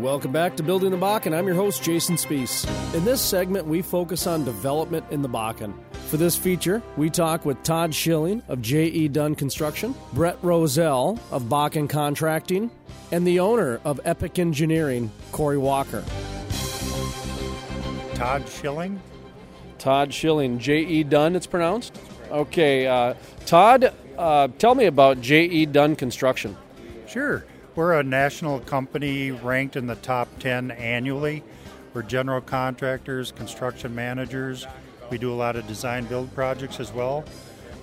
Welcome back to Building the Bakken. I'm your host, Jason Spiess. In this segment, we focus on development in the Bakken. For this feature, we talk with Todd Schilling of J.E. Dunn Construction, Bret Roessel of Bakken Contracting, and the owner of Epic Engineering, Corey Walker. Todd Schilling. Todd Schilling, J.E. Dunn, it's pronounced? Okay, uh, Todd, uh, tell me about J.E. Dunn Construction. Sure. We're a national company ranked in the top 10 annually. We're general contractors, construction managers. We do a lot of design build projects as well.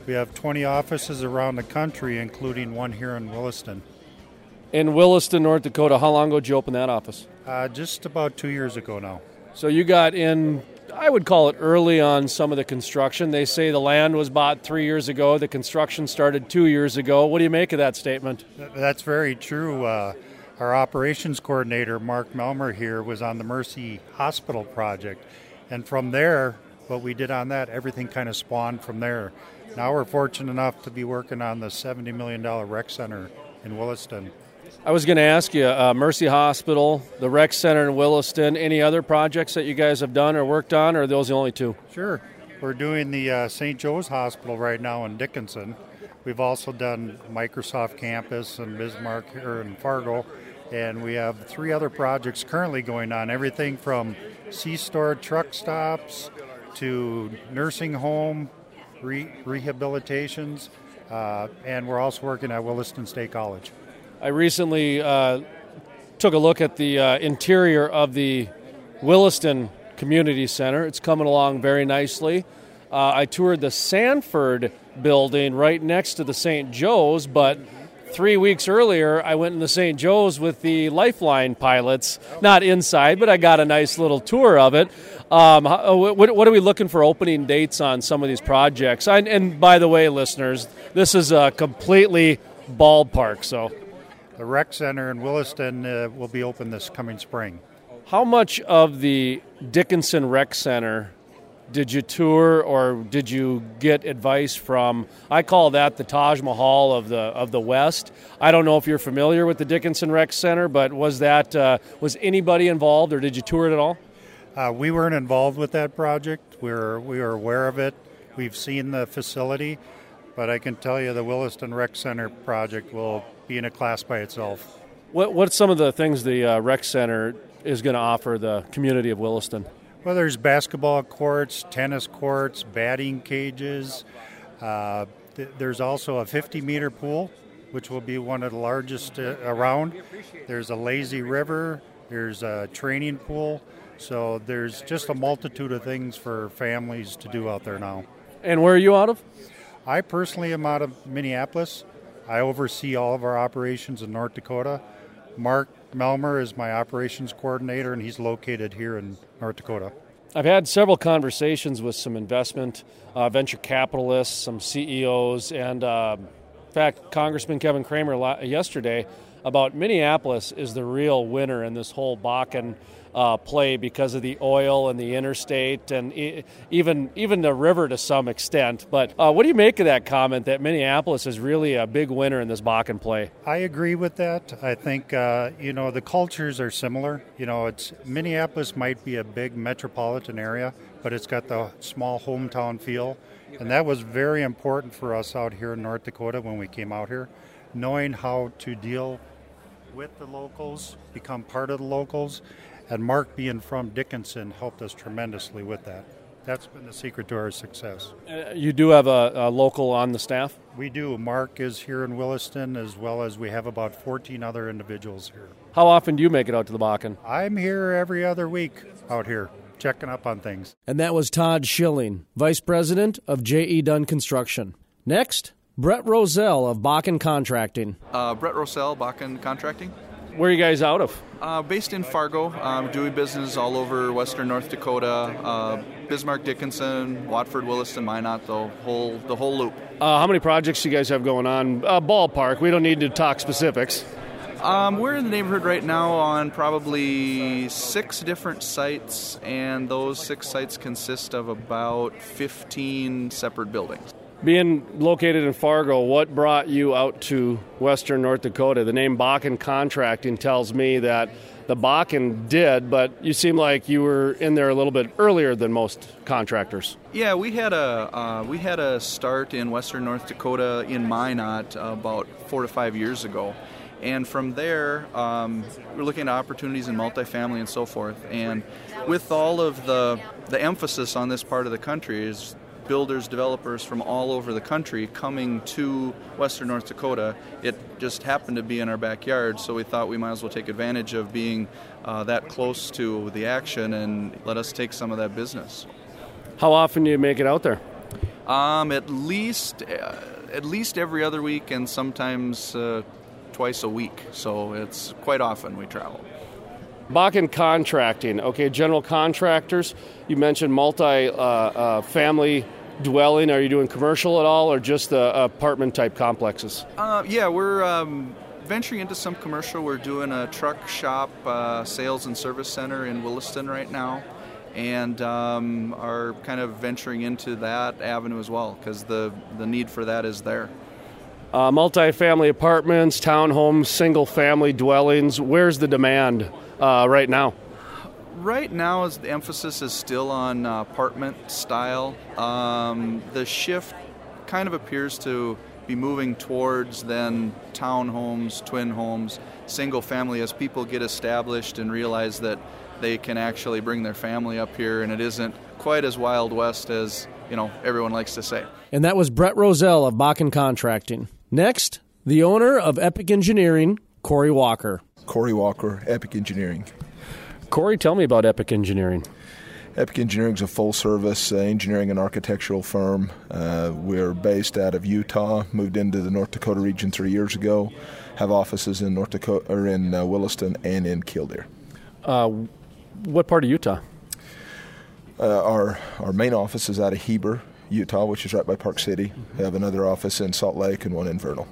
We have 20 offices around the country, including one here in Williston. In Williston, North Dakota, how long ago did you open that office? Uh, just about two years ago now. So you got in I would call it early on some of the construction. They say the land was bought three years ago, the construction started two years ago. What do you make of that statement? That's very true. Uh, our operations coordinator, Mark Melmer, here was on the Mercy Hospital project. And from there, what we did on that, everything kind of spawned from there. Now we're fortunate enough to be working on the $70 million rec center in Williston. I was going to ask you uh, Mercy Hospital, the Rec Center in Williston, any other projects that you guys have done or worked on, or are those the only two? Sure. We're doing the uh, St. Joe's Hospital right now in Dickinson. We've also done Microsoft Campus and Bismarck here in Fargo. And we have three other projects currently going on everything from C store truck stops to nursing home re- rehabilitations. Uh, and we're also working at Williston State College. I recently uh, took a look at the uh, interior of the Williston Community Center. It's coming along very nicely. Uh, I toured the Sanford building right next to the St. Joe's, but three weeks earlier, I went in the St. Joe's with the Lifeline pilots. Not inside, but I got a nice little tour of it. Um, uh, what, what, are we looking for opening dates on some of these projects? I, and by the way, listeners, this is a completely ballpark, so the rec center in Williston uh, will be open this coming spring. How much of the Dickinson Rec Center did you tour or did you get advice from I call that the Taj Mahal of the of the West. I don't know if you're familiar with the Dickinson Rec Center, but was that uh, was anybody involved or did you tour it at all? Uh, we weren't involved with that project. We were we were aware of it. We've seen the facility, but I can tell you the Williston Rec Center project will be in a class by itself. What, what's some of the things the uh, rec center is going to offer the community of Williston? Well, there's basketball courts, tennis courts, batting cages. Uh, th- there's also a 50 meter pool, which will be one of the largest uh, around. There's a lazy river. There's a training pool. So there's just a multitude of things for families to do out there now. And where are you out of? I personally am out of Minneapolis. I oversee all of our operations in North Dakota. Mark Melmer is my operations coordinator, and he's located here in North Dakota. I've had several conversations with some investment uh, venture capitalists, some CEOs, and uh, in fact, Congressman Kevin Cramer yesterday about Minneapolis is the real winner in this whole Bakken uh, play because of the oil and the interstate and e- even even the river to some extent. But uh, what do you make of that comment that Minneapolis is really a big winner in this Bakken play? I agree with that. I think uh, you know the cultures are similar. You know, it's Minneapolis might be a big metropolitan area, but it's got the small hometown feel, and that was very important for us out here in North Dakota when we came out here, knowing how to deal with the locals, become part of the locals, and Mark being from Dickinson helped us tremendously with that. That's been the secret to our success. Uh, you do have a, a, local on the staff? We do. Mark is here in Williston, as well as we have about 14 other individuals here. How often do you make it out to the Bakken? I'm here every other week out here checking up on things. And that was Todd Schilling, Vice President of J.E. Dunn Construction. Next, Bret Roessel of Bakken Contracting. Uh, Bret Roessel, Bakken Contracting. Where are you guys out of? Uh, based in Fargo, um, doing business all over western North Dakota, uh, Bismarck, Dickinson, Watford, Williston, Minot, the whole the whole loop. Uh, how many projects do you guys have going on? Uh, ballpark. We don't need to talk specifics. Um, we're in the neighborhood right now on probably six different sites, and those six sites consist of about 15 separate buildings. Being located in Fargo, what brought you out to western North Dakota? The name Bakken Contracting tells me that the Bakken did, but you seem like you were in there a little bit earlier than most contractors. Yeah, we had a uh, we had a start in western North Dakota in Minot about four to five years ago, and from there um, we're looking at opportunities in multifamily and so forth. And with all of the the emphasis on this part of the country is builders, developers from all over the country coming to western North Dakota. It just happened to be in our backyard, so we thought we might as well take advantage of being uh, that close to the action and let us take some of that business. How often do you make it out there? Um, at least uh, at least every other week, and sometimes uh, twice a week. So it's quite often we travel. Bakken Contracting, okay, general contractors. You mentioned multi uh, uh, family dwelling? Are you doing commercial at all, or just the apartment type complexes? Uh, yeah, we're um, venturing into some commercial. We're doing a truck shop, uh, sales and service center in Williston right now, and um, are kind of venturing into that avenue as well because the the need for that is there. Uh, multi-family apartments, townhomes, single-family dwellings. Where's the demand uh, right now? Right now, is the emphasis is still on uh, apartment style. Um, the shift kind of appears to be moving towards then townhomes, twin homes, single family as people get established and realize that they can actually bring their family up here and it isn't quite as wild west as you know everyone likes to say. And that was Bret Roessel of Bakken Contracting. Next, the owner of Epic Engineering, Corey Walker. Corey Walker, Epic Engineering. Corey, tell me about Epic Engineering. Epic Engineering is a full service uh, engineering and architectural firm. Uh, we're based out of Utah, moved into the North Dakota region three years ago, have offices in North Dakota or in uh, Williston and in Killdeer. Uh, what part of Utah? Uh, our our main office is out of Heber, Utah, which is right by Park City. We have another office in Salt Lake and one in Vernal.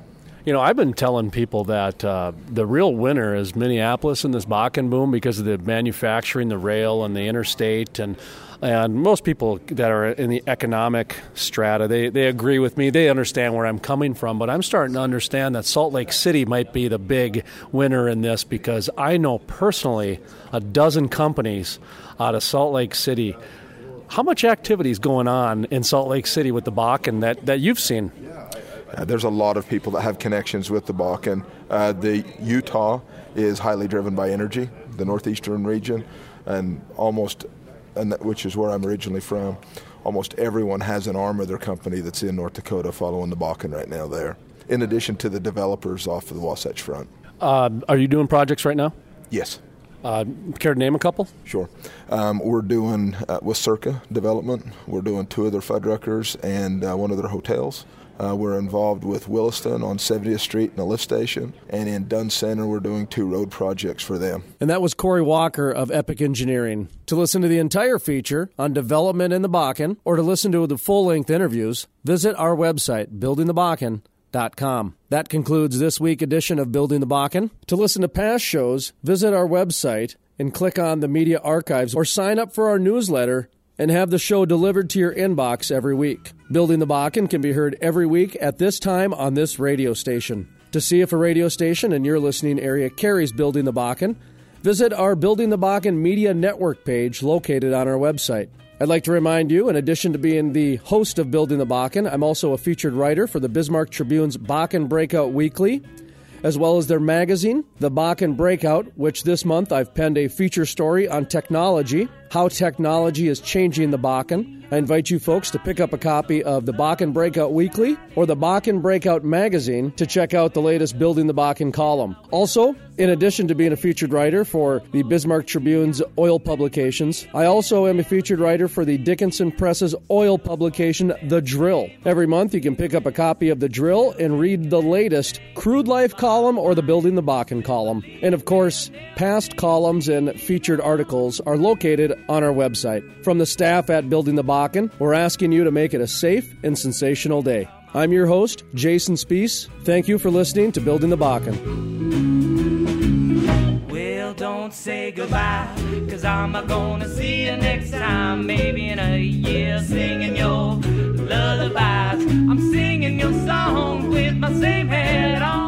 You know, I've been telling people that uh, the real winner is Minneapolis in this Bakken boom because of the manufacturing, the rail, and the interstate, and and most people that are in the economic strata they, they agree with me. They understand where I'm coming from, but I'm starting to understand that Salt Lake City might be the big winner in this because I know personally a dozen companies out of Salt Lake City. How much activity is going on in Salt Lake City with the Bakken that, that you've seen? Uh, there's a lot of people that have connections with the Bakken. Uh, the Utah is highly driven by energy, the northeastern region, and almost, and that, which is where I'm originally from. Almost everyone has an arm of their company that's in North Dakota following the Bakken right now there. In addition to the developers off of the Wasatch Front. Uh, are you doing projects right now? Yes. Uh, care to name a couple? Sure. Um, we're doing uh, with Circa Development. We're doing two of their Fuddruckers and uh, one of their hotels. Uh, we're involved with Williston on 70th Street and the lift station. And in Dunn Center, we're doing two road projects for them. And that was Corey Walker of Epic Engineering. To listen to the entire feature on development in the Bakken or to listen to the full length interviews, visit our website, buildingthebakken.com. That concludes this week edition of Building the Bakken. To listen to past shows, visit our website and click on the media archives or sign up for our newsletter and have the show delivered to your inbox every week. Building the Bakken can be heard every week at this time on this radio station. To see if a radio station in your listening area carries Building the Bakken, visit our Building the Bakken Media Network page located on our website. I'd like to remind you, in addition to being the host of Building the Bakken, I'm also a featured writer for the Bismarck Tribune's Bakken Breakout Weekly as well as their magazine, The Bakken Breakout, which this month I've penned a feature story on technology, how technology is changing the Bakken. I invite you folks to pick up a copy of the Bakken Breakout Weekly or the Bakken Breakout Magazine to check out the latest Building the Bakken column. Also, in addition to being a featured writer for the Bismarck Tribune's oil publications, I also am a featured writer for the Dickinson Press's oil publication, The Drill. Every month you can pick up a copy of The Drill and read the latest Crude Life column or the Building the Bakken column. And of course, past columns and featured articles are located on our website. From the staff at Building the Bakken, we're asking you to make it a safe and sensational day. I'm your host, Jason Spiess. Thank you for listening to Building the Bakken don't say goodbye. Cause I'm gonna see you next time, maybe in a year, singing your lullabies. I'm singing your song with my same head on.